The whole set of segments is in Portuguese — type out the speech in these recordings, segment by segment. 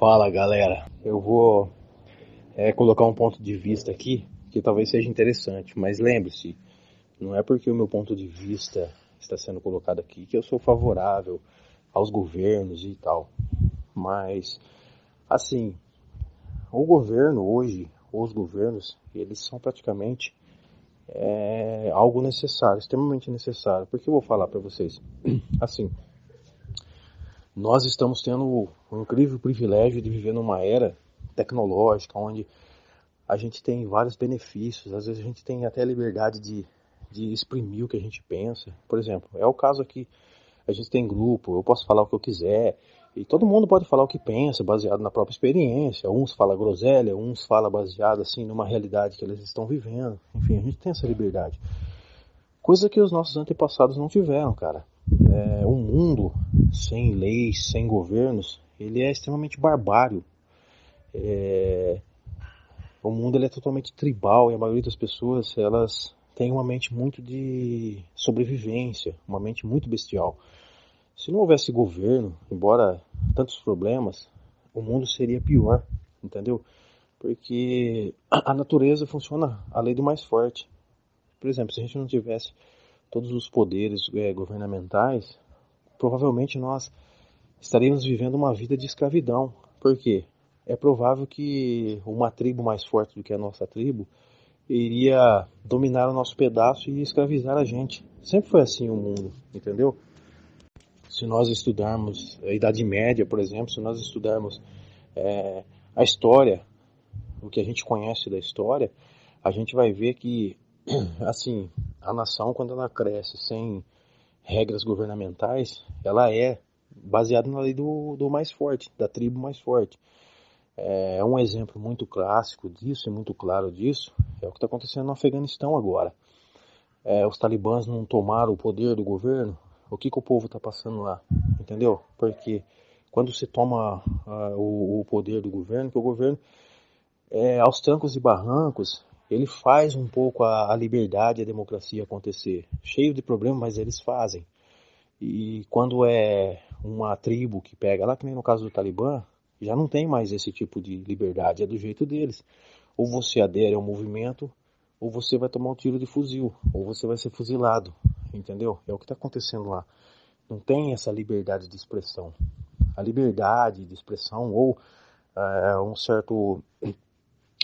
Fala galera, eu vou é, colocar um ponto de vista aqui que talvez seja interessante, mas lembre-se, não é porque o meu ponto de vista está sendo colocado aqui que eu sou favorável aos governos e tal. Mas, assim, o governo hoje, os governos, eles são praticamente é, algo necessário, extremamente necessário. Por que eu vou falar para vocês? Assim, nós estamos tendo o incrível privilégio de viver numa era tecnológica onde a gente tem vários benefícios, às vezes a gente tem até a liberdade de, de exprimir o que a gente pensa. Por exemplo, é o caso aqui, a gente tem grupo, eu posso falar o que eu quiser, e todo mundo pode falar o que pensa, baseado na própria experiência. Uns falam groselha, uns falam baseado assim numa realidade que eles estão vivendo. Enfim, a gente tem essa liberdade. Coisa que os nossos antepassados não tiveram, cara. É, um mundo sem leis, sem governos, ele é extremamente barbário. É, o mundo ele é totalmente tribal e a maioria das pessoas elas têm uma mente muito de sobrevivência, uma mente muito bestial. Se não houvesse governo, embora tantos problemas, o mundo seria pior, entendeu? Porque a natureza funciona a lei do mais forte. Por exemplo, se a gente não tivesse todos os poderes é, governamentais, provavelmente nós estaríamos vivendo uma vida de escravidão. Por quê? É provável que uma tribo mais forte do que a nossa tribo iria dominar o nosso pedaço e escravizar a gente. Sempre foi assim o mundo, entendeu? Se nós estudarmos a Idade Média, por exemplo, se nós estudarmos é, a história, o que a gente conhece da história, a gente vai ver que, assim, a nação, quando ela cresce sem regras governamentais, ela é baseada na lei do, do mais forte, da tribo mais forte. É um exemplo muito clássico disso e muito claro disso é o que está acontecendo no Afeganistão agora. É, os talibãs não tomaram o poder do governo. O que, que o povo está passando lá? Entendeu? Porque quando se toma uh, o, o, poder do governo, que o governo, é, aos trancos e barrancos, ele faz um pouco a, a liberdade e a democracia acontecer. Cheio de problemas, mas eles fazem. E quando é uma tribo que pega, lá que nem no caso do Talibã, já não tem mais esse tipo de liberdade, é do jeito deles. Ou você adere ao movimento, ou você vai tomar um tiro de fuzil, ou você vai ser fuzilado, entendeu? É o que está acontecendo lá. Não tem essa liberdade de expressão. A liberdade de expressão ou é, um certo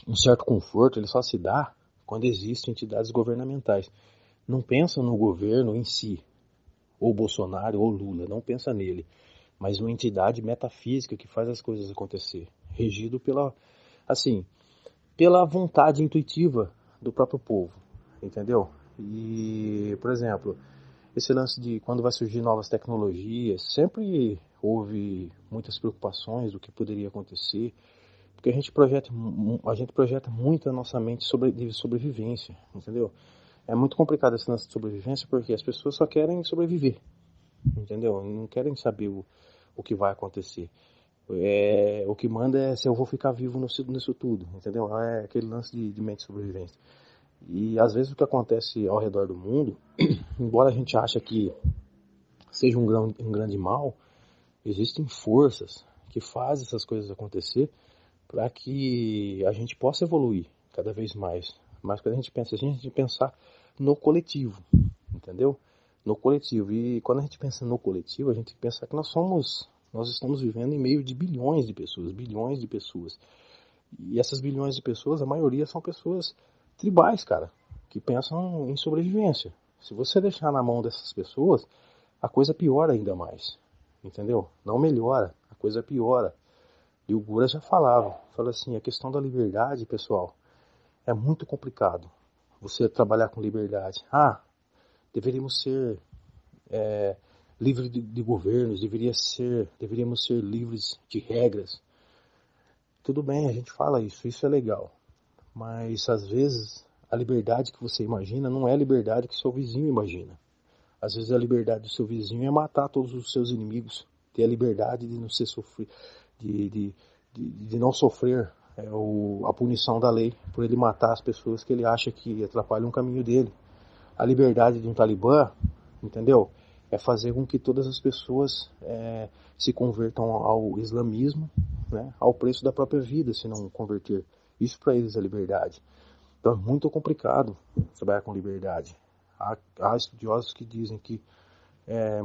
um certo conforto ele só se dá quando existem entidades governamentais. Não pensa no governo em si, ou Bolsonaro ou Lula, não pensa nele, mas uma entidade metafísica que faz as coisas acontecer, regido pela assim, pela vontade intuitiva do próprio povo, entendeu? E, por exemplo, esse lance de quando vai surgir novas tecnologias, sempre houve muitas preocupações do que poderia acontecer porque a gente projeta, a gente projeta muito a nossa mente sobre, de sobrevivência, entendeu? É muito complicado esse lance de sobrevivência porque as pessoas só querem sobreviver, entendeu? Não querem saber o, o que vai acontecer. É, o que manda é se eu vou ficar vivo nisso, nisso tudo, entendeu? É aquele lance de, de mente de sobrevivência. E às vezes o que acontece ao redor do mundo, embora a gente ache que seja um, grande, um grande mal, existem forças que fazem essas coisas acontecer para que a gente possa evoluir cada vez mais. Mas quando a gente pensa, a gente pensar no coletivo, entendeu? No coletivo. E quando a gente pensa no coletivo, a gente tem que pensar que nós somos, nós estamos vivendo em meio de bilhões de pessoas, bilhões de pessoas. E essas bilhões de pessoas, a maioria são pessoas tribais, cara, que pensam em sobrevivência. Se você deixar na mão dessas pessoas, a coisa piora ainda mais, entendeu? Não melhora, a coisa piora. E o Gura já falava, fala assim, a questão da liberdade, pessoal, é muito complicado. Você trabalhar com liberdade. Ah, deveríamos ser é, livres de, de, governos, deveria ser, deveríamos ser livres de regras. Tudo bem, a gente fala isso, isso é legal. Mas às vezes a liberdade que você imagina não é a liberdade que seu vizinho imagina. Às vezes a liberdade do seu vizinho é matar todos os seus inimigos, ter a liberdade de não ser sofrido, de, de, de, de não sofrer é, o, a punição da lei por ele matar as pessoas que ele acha que atrapalham o caminho dele. A liberdade de um talibã, entendeu? É fazer com que todas as pessoas é, se convertam ao islamismo né, ao preço da própria vida se não converter. Isso para eles é liberdade. Então é muito complicado trabalhar com liberdade. Há, há estudiosos que dizem que é,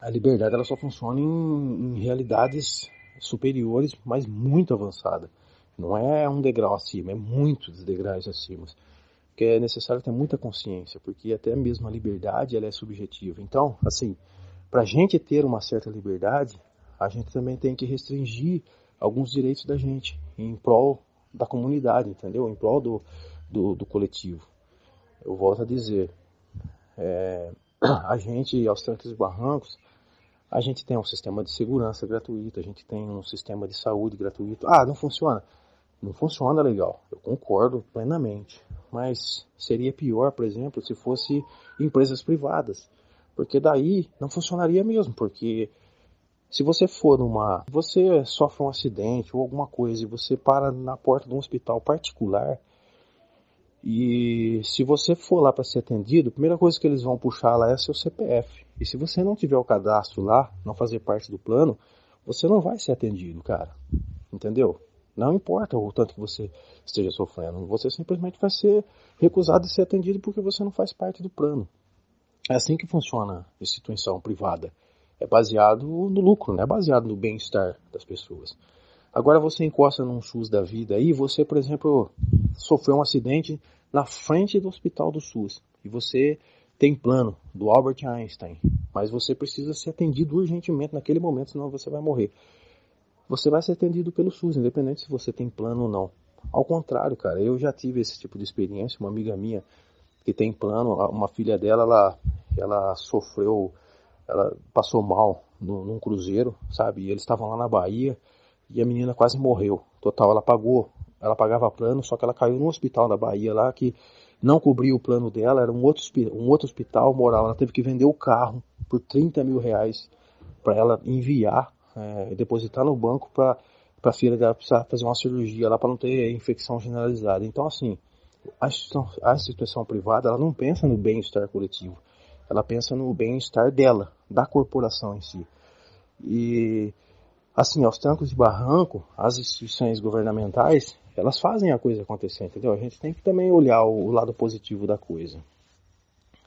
a liberdade ela só funciona em, em realidades superiores, mas muito avançada. Não é um degrau acima, é muitos degraus acima. Que é necessário ter muita consciência, porque até mesmo a liberdade ela é subjetiva. Então, assim, para a gente ter uma certa liberdade, a gente também tem que restringir alguns direitos da gente em prol da comunidade, entendeu? Em prol do, do, do coletivo. Eu volto a dizer, é, a gente, aos trancos e barrancos, a gente tem um sistema de segurança gratuito, a gente tem um sistema de saúde gratuito. Ah, não funciona? Não funciona legal, eu concordo plenamente. Mas seria pior, por exemplo, se fosse empresas privadas. Porque daí não funcionaria mesmo, porque se você for numa. Você sofre um acidente ou alguma coisa e você para na porta de um hospital particular. E se você for lá para ser atendido, a primeira coisa que eles vão puxar lá é seu CPF. E se você não tiver o cadastro lá, não fazer parte do plano, você não vai ser atendido, cara. Entendeu? Não importa o tanto que você esteja sofrendo, você simplesmente vai ser recusado de ser atendido porque você não faz parte do plano. É assim que funciona a instituição privada é baseado no lucro, não é baseado no bem-estar das pessoas. Agora você encosta num SUS da vida aí, você, por exemplo, sofreu um acidente na frente do hospital do SUS e você tem plano do Albert Einstein, mas você precisa ser atendido urgentemente naquele momento, senão você vai morrer. Você vai ser atendido pelo SUS, independente se você tem plano ou não. Ao contrário, cara, eu já tive esse tipo de experiência. Uma amiga minha que tem plano, uma filha dela, ela, ela sofreu ela passou mal no, num cruzeiro, sabe? E eles estavam lá na Bahia e a menina quase morreu. Total, ela pagou, ela pagava plano, só que ela caiu no hospital da Bahia lá que não cobria o plano dela, era um outro, um outro hospital moral. Ela teve que vender o carro por 30 mil reais para ela enviar, é, depositar no banco para a filha dela precisar fazer uma cirurgia lá para não ter infecção generalizada. Então, assim, a instituição, a instituição privada ela não pensa no bem-estar coletivo ela pensa no bem-estar dela, da corporação em si. E, assim, aos trancos de barranco, as instituições governamentais, elas fazem a coisa acontecer, entendeu? A gente tem que também olhar o, lado positivo da coisa.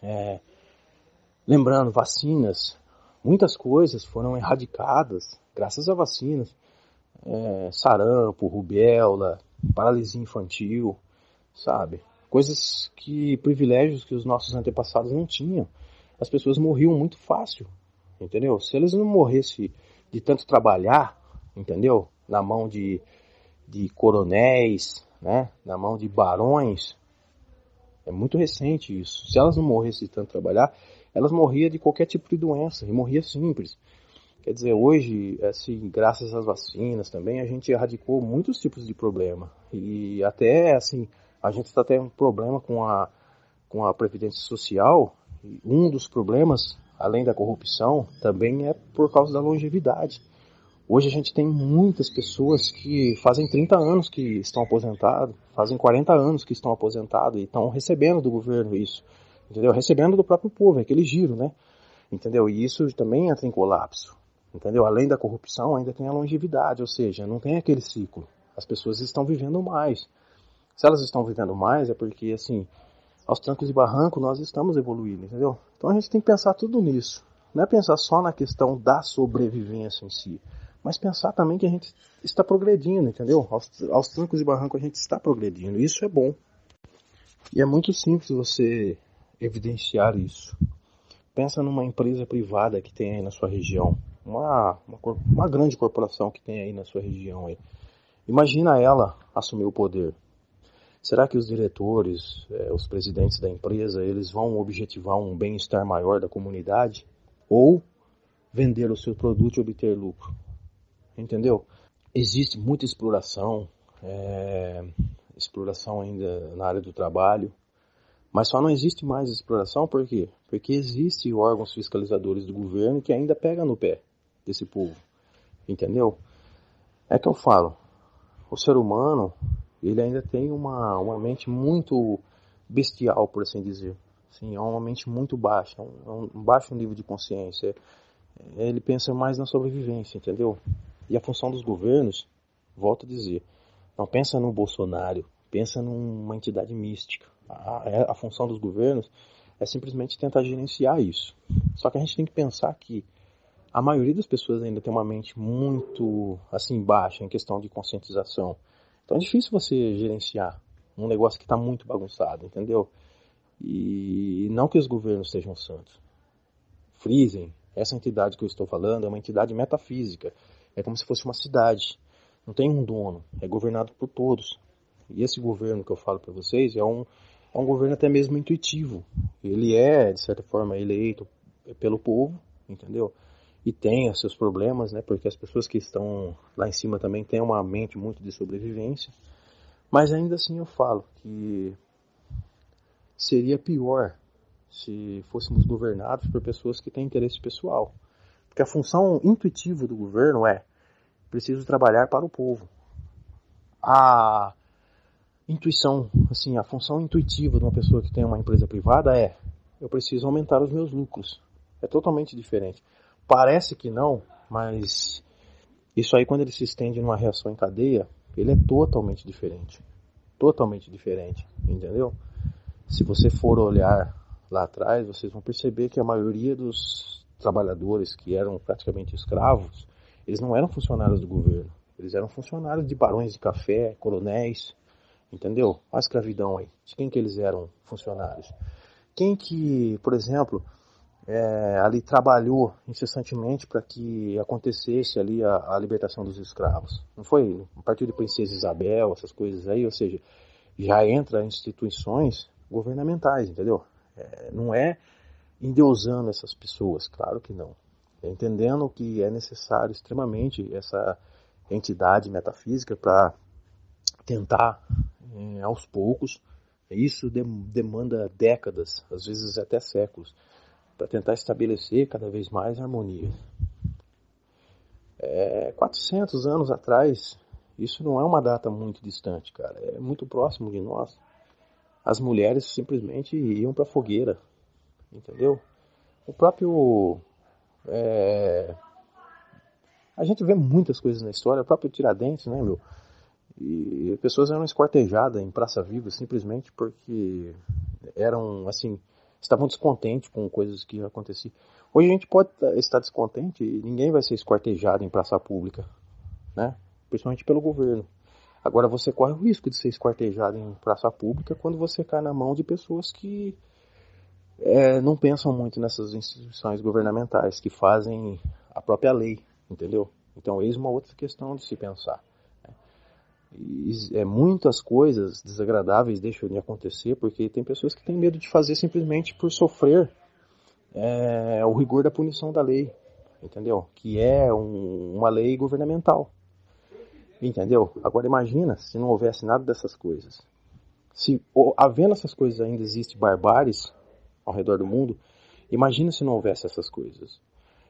É, lembrando, vacinas, muitas coisas foram erradicadas graças a vacinas. É, sarampo, rubéola, paralisia infantil, sabe? Coisas que, privilégios que os nossos antepassados não tinham as pessoas morriam muito fácil, entendeu? Se eles não morressem de tanto trabalhar, entendeu? Na mão de, de coronéis, né? Na mão de barões, é muito recente isso. Se elas não morressem de tanto trabalhar, elas morriam de qualquer tipo de doença, e morria simples. Quer dizer, hoje, assim, graças às vacinas também, a gente erradicou muitos tipos de problema. E até, assim, a gente está tendo um problema com a, com a Previdência Social, um dos problemas, além da corrupção, também é por causa da longevidade. Hoje a gente tem muitas pessoas que fazem 30 anos que estão aposentados, fazem 40 anos que estão aposentados e estão recebendo do governo isso, entendeu? Recebendo do próprio povo, é aquele giro, né? Entendeu? E isso também entra em colapso, entendeu? Além da corrupção, ainda tem a longevidade, ou seja, não tem aquele ciclo. As pessoas estão vivendo mais. Se elas estão vivendo mais é porque, assim, aos trancos e barrancos, nós estamos evoluindo, entendeu? Então a gente tem que pensar tudo nisso. Não é pensar só na questão da sobrevivência em si, mas pensar também que a gente está progredindo, entendeu? Aos, aos trancos e barrancos a gente está progredindo. Isso é bom. E é muito simples você evidenciar isso. Pensa numa empresa privada que tem aí na sua região, uma, uma, uma grande corporação que tem aí na sua região. Aí. Imagina ela assumir o poder. Será que os diretores, eh, os presidentes da empresa, eles vão objetivar um bem-estar maior da comunidade ou vender o seu produto e obter lucro? Entendeu? Existe muita exploração, é, exploração ainda na área do trabalho, mas só não existe mais exploração por quê? Porque existem órgãos fiscalizadores do governo que ainda pegam no pé desse povo, entendeu? É que eu falo, o ser humano ele ainda tem uma, uma mente muito bestial, por assim dizer. Sim, é uma mente muito baixa, um, um baixo nível de consciência. Ele pensa mais na sobrevivência, entendeu? E a função dos governos, volto a dizer, não pensa no Bolsonaro, pensa numa entidade mística. A, é, a função dos governos é simplesmente tentar gerenciar isso. Só que a gente tem que pensar que a maioria das pessoas ainda tem uma mente muito assim baixa em questão de conscientização. Então é difícil você gerenciar um negócio que está muito bagunçado, entendeu? E não que os governos sejam santos. Frisem, essa entidade que eu estou falando é uma entidade metafísica. É como se fosse uma cidade. Não tem um dono, é governado por todos. E esse governo que eu falo para vocês é um, é um governo até mesmo intuitivo. Ele é, de certa forma, eleito pelo povo, entendeu? E tem seus problemas, né? Porque as pessoas que estão lá em cima também têm uma mente muito de sobrevivência. Mas ainda assim eu falo que seria pior se fôssemos governados por pessoas que têm interesse pessoal. Porque a função intuitiva do governo é preciso trabalhar para o povo. A intuição, assim, a função intuitiva de uma pessoa que tem uma empresa privada é eu preciso aumentar os meus lucros. É totalmente diferente. Parece que não, mas isso aí quando ele se estende numa reação em cadeia, ele é totalmente diferente. Totalmente diferente, entendeu? Se você for olhar lá atrás, vocês vão perceber que a maioria dos trabalhadores que eram praticamente escravos, eles não eram funcionários do governo. Eles eram funcionários de barões de café, coronéis, entendeu? A escravidão aí. De quem que eles eram funcionários? Quem que, por exemplo, é, ali trabalhou incessantemente para que acontecesse ali a, a, libertação dos escravos. Não foi a partir de Princesa Isabel, essas coisas aí, ou seja, já entra instituições governamentais, entendeu? É, não é endeusando essas pessoas, claro que não. É entendendo que é necessário extremamente essa entidade metafísica para tentar, é, aos poucos, isso demanda décadas, às vezes até séculos, para tentar estabelecer cada vez mais harmonia. É, 400 anos atrás, isso não é uma data muito distante, cara. É muito próximo de nós. As mulheres simplesmente iam para fogueira, entendeu? O próprio é... a gente vê muitas coisas na história, o próprio Tiradentes, né, meu? E pessoas eram esquartejadas em Praça Viva simplesmente porque eram assim estavam descontentes com coisas que aconteciam. Hoje a gente pode estar descontente e ninguém vai ser esquartejado em praça pública, né? Principalmente pelo governo. Agora você corre o risco de ser esquartejado em praça pública quando você cai na mão de pessoas que é, não pensam muito nessas instituições governamentais, que fazem a própria lei, entendeu? Então, eis uma outra questão de se pensar é, muitas coisas desagradáveis deixam de acontecer porque tem pessoas que têm medo de fazer simplesmente por sofrer é, o rigor da punição da lei, entendeu? Que é um, uma lei governamental, entendeu? Agora imagina se não houvesse nada dessas coisas. Se havendo essas coisas ainda existe barbáries ao redor do mundo, imagina se não houvesse essas coisas.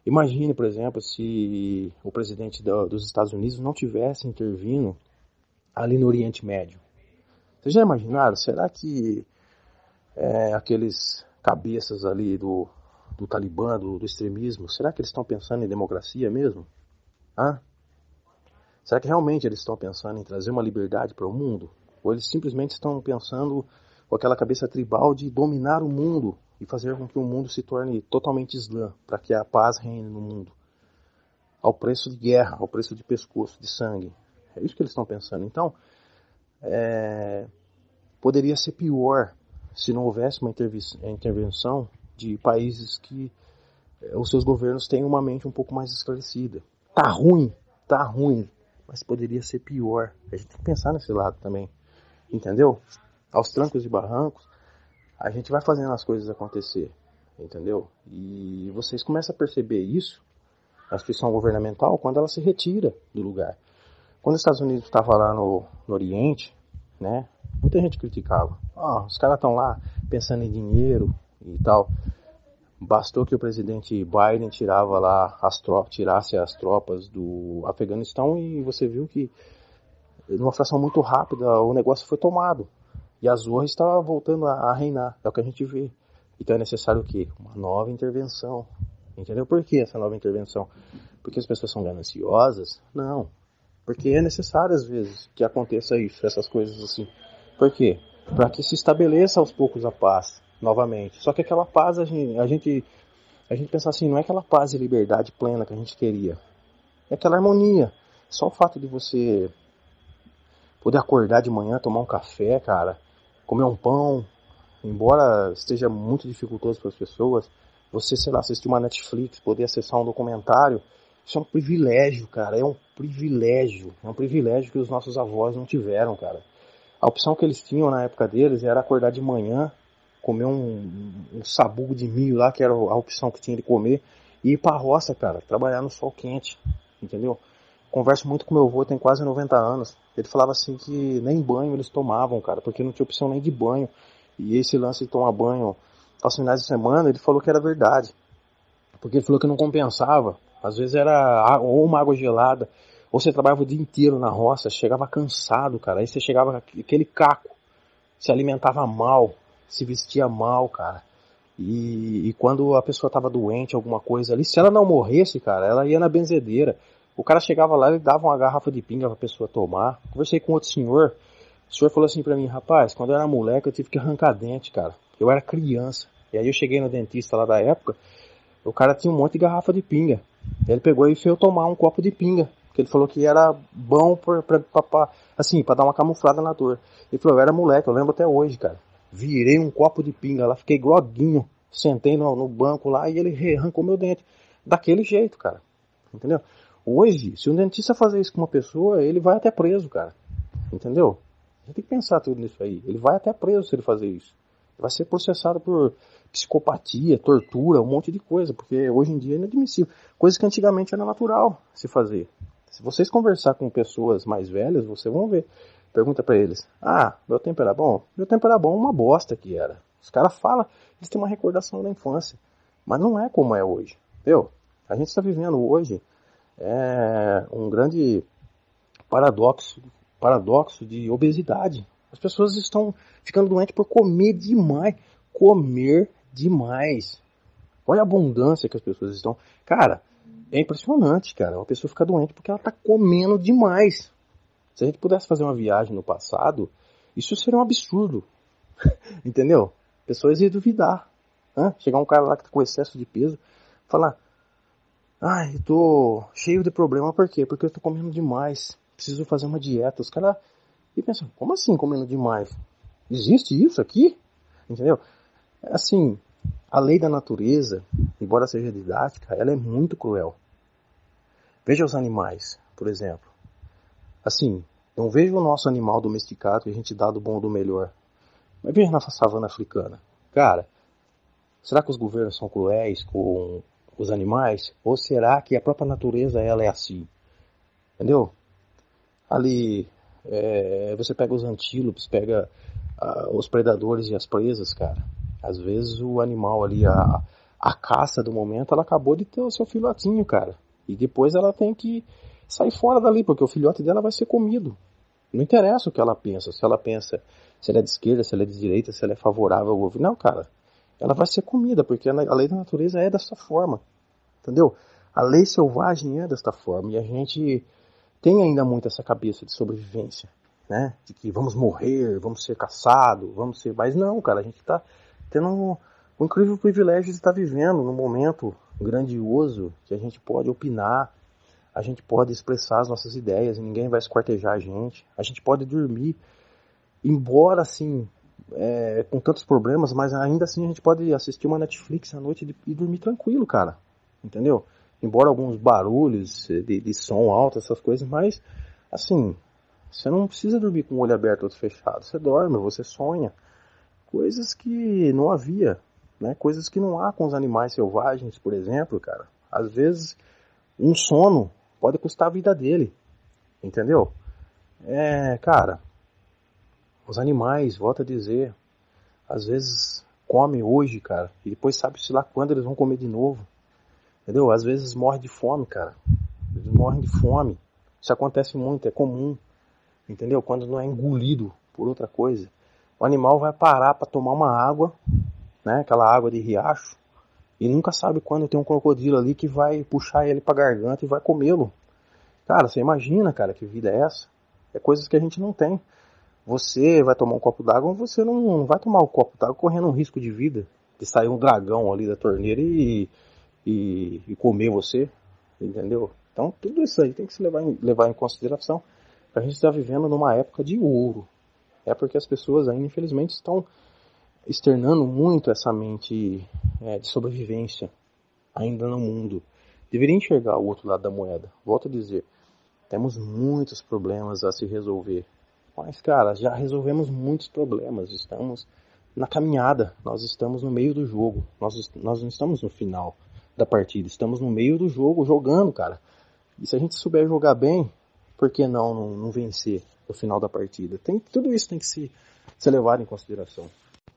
Imagine, por exemplo, se o presidente dos Estados Unidos não tivesse intervindo ali no Oriente Médio. Vocês já imaginaram? Será que é, aqueles cabeças ali do, do Talibã, do, do, extremismo, será que eles estão pensando em democracia mesmo? Hã? Será que realmente eles estão pensando em trazer uma liberdade para o mundo? Ou eles simplesmente estão pensando com aquela cabeça tribal de dominar o mundo e fazer com que o mundo se torne totalmente islã, para que a paz reine no mundo? Ao preço de guerra, ao preço de pescoço, de sangue. É isso que eles estão pensando. Então, é, poderia ser pior se não houvesse uma intervenção de países que é, os seus governos têm uma mente um pouco mais esclarecida. Tá ruim, tá ruim, mas poderia ser pior. A gente tem que pensar nesse lado também, entendeu? Aos trancos e barrancos, a gente vai fazendo as coisas acontecer, entendeu? E vocês começam a perceber isso, a instituição governamental, quando ela se retira do lugar. Quando os Estados Unidos estava lá no, no Oriente, né, muita gente criticava. Oh, os caras estão lá pensando em dinheiro e tal. Bastou que o presidente Biden tirava lá as tropas, tirasse as tropas do Afeganistão e você viu que numa fração muito rápida o negócio foi tomado. E a Zorra estava voltando a, a reinar. É o que a gente vê. Então é necessário o quê? Uma nova intervenção. Entendeu por que essa nova intervenção? porque as pessoas são gananciosas. Não. Porque é necessário, às vezes, que aconteça isso, essas coisas assim. Por quê? Para que se estabeleça aos poucos a paz, novamente. Só que aquela paz, a gente, a gente, a gente pensa assim, não é aquela paz e liberdade plena que a gente queria. É aquela harmonia. Só o fato de você poder acordar de manhã, tomar um café, cara, comer um pão, embora esteja muito dificultoso para as pessoas, você, sei lá, assistir uma Netflix, poder acessar um documentário, isso é um privilégio, cara, é um privilégio, é um privilégio que os nossos avós não tiveram, cara. A opção que eles tinham na época deles era acordar de manhã, comer um, um sabugo de milho lá, que era a opção que tinha de comer, e ir pra roça, cara, trabalhar no sol quente, entendeu? Converso muito com meu avô, tem quase 90 anos. Ele falava assim que nem banho eles tomavam, cara, porque não tinha opção nem de banho. E esse lance de tomar banho aos finais de semana, ele falou que era verdade. Porque ele falou que não compensava. Às vezes era ou uma água gelada, ou você trabalhava o dia inteiro na roça, chegava cansado, cara. Aí você chegava aquele caco, se alimentava mal, se vestia mal, cara. E, e quando a pessoa estava doente, alguma coisa ali, se ela não morresse, cara, ela ia na benzedeira. O cara chegava lá e dava uma garrafa de pinga pra pessoa tomar. Conversei com outro senhor. O senhor falou assim pra mim, rapaz, quando eu era moleque eu tive que arrancar dente, cara. Eu era criança. E aí eu cheguei no dentista lá da época, o cara tinha um monte de garrafa de pinga. Ele pegou e fez eu tomar um copo de pinga. Porque ele falou que era bom pra, pra, pra, assim, pra dar uma camuflada na dor. Ele falou, eu era moleque, eu lembro até hoje, cara. Virei um copo de pinga lá, fiquei groguinho. Sentei no, no banco lá e ele arrancou meu dente. Daquele jeito, cara. Entendeu? Hoje, se um dentista fazer isso com uma pessoa, ele vai até preso, cara. Entendeu? Gente tem que pensar tudo nisso aí. Ele vai até preso se ele fazer isso. Vai ser processado por psicopatia, tortura, um monte de coisa, porque hoje em dia é inadmissível. Coisa que antigamente era natural se fazer. Se vocês conversar com pessoas mais velhas, vocês vão ver. Pergunta para eles: Ah, meu tempo era bom? Meu tempo era bom, uma bosta que era. Os caras falam, eles têm uma recordação da infância. Mas não é como é hoje. Entendeu? A gente está vivendo hoje é um grande paradoxo, paradoxo de obesidade. As pessoas estão ficando doentes por comer demais. Comer demais. Olha a abundância que as pessoas estão. Cara, é impressionante, cara. Uma pessoa fica doente porque ela está comendo demais. Se a gente pudesse fazer uma viagem no passado, isso seria um absurdo. Entendeu? Pessoas iam duvidar. Hã? Chegar um cara lá que está com excesso de peso, falar: Ai, eu tô cheio de problema, por quê? Porque eu tô comendo demais. Preciso fazer uma dieta. Os caras. E pensam, como assim comendo demais? Existe isso aqui? Entendeu? Assim, a lei da natureza, embora seja didática, ela é muito cruel. Veja os animais, por exemplo. Assim, não veja o nosso animal domesticado que a gente dá do bom ou do melhor. Mas veja na savana africana. Cara, será que os governos são cruéis com os animais? Ou será que a própria natureza ela é assim? Entendeu? Ali é, você pega os antílopes, pega os predadores e as presas, cara. Às vezes o animal ali, a, a caça do momento, ela acabou de ter o seu filhotinho, cara. E depois ela tem que sair fora dali, porque o filhote dela vai ser comido. Não interessa o que ela pensa, se ela pensa se ela é de esquerda, se ela é de direita, se ela é favorável ao governo. Não, cara ela vai ser comida, porque a lei da natureza é dessa forma. Entendeu? A lei selvagem é desta forma e a gente tem ainda muito essa cabeça de sobrevivência, né? De que vamos morrer, vamos ser caçados, vamos ser. Mas não, cara, a gente está tendo um, um incrível privilégio de estar vivendo num momento grandioso que a gente pode opinar, a gente pode expressar as nossas ideias e ninguém vai esquartejar a gente, a gente pode dormir, embora assim é, com tantos problemas, mas ainda assim a gente pode assistir uma Netflix à noite e dormir tranquilo, cara. Entendeu? Embora alguns barulhos de, de som alto, essas coisas, mas assim, você não precisa dormir com o olho aberto, outro fechado. Você dorme, você sonha. Coisas que não havia, né? Coisas que não há com os animais selvagens, por exemplo, cara. Às vezes, um sono pode custar a vida dele. Entendeu? É, cara, os animais, volta a dizer, às vezes comem hoje, cara, e depois sabe-se lá quando eles vão comer de novo. Entendeu? Às vezes morre de fome, cara. Eles morrem de fome. Isso acontece muito, é comum. Entendeu? Quando não é engolido por outra coisa. O animal vai parar para tomar uma água, né? Aquela água de riacho. E nunca sabe quando tem um crocodilo ali que vai puxar ele pra garganta e vai comê-lo. Cara, você imagina, cara, que vida é essa? É coisas que a gente não tem. Você vai tomar um copo d'água, você não, não vai tomar o um copo d'água correndo um risco de vida. De sair um dragão ali da torneira e, e, e comer você. Entendeu? Então tudo isso aí tem que se levar em, levar em consideração. A gente está vivendo numa época de ouro. É porque as pessoas ainda, infelizmente, estão externando muito essa mente é, de sobrevivência ainda no mundo. Deveria enxergar o outro lado da moeda. Volto a dizer, temos muitos problemas a se resolver. Mas, cara, já resolvemos muitos problemas. Estamos na caminhada. Nós estamos no meio do jogo. Nós, nós não estamos no final da partida. Estamos no meio do jogo, jogando, cara. E se a gente souber jogar bem, por que não, não, não vencer no final da partida? Tem, tudo isso tem que se, levado em consideração.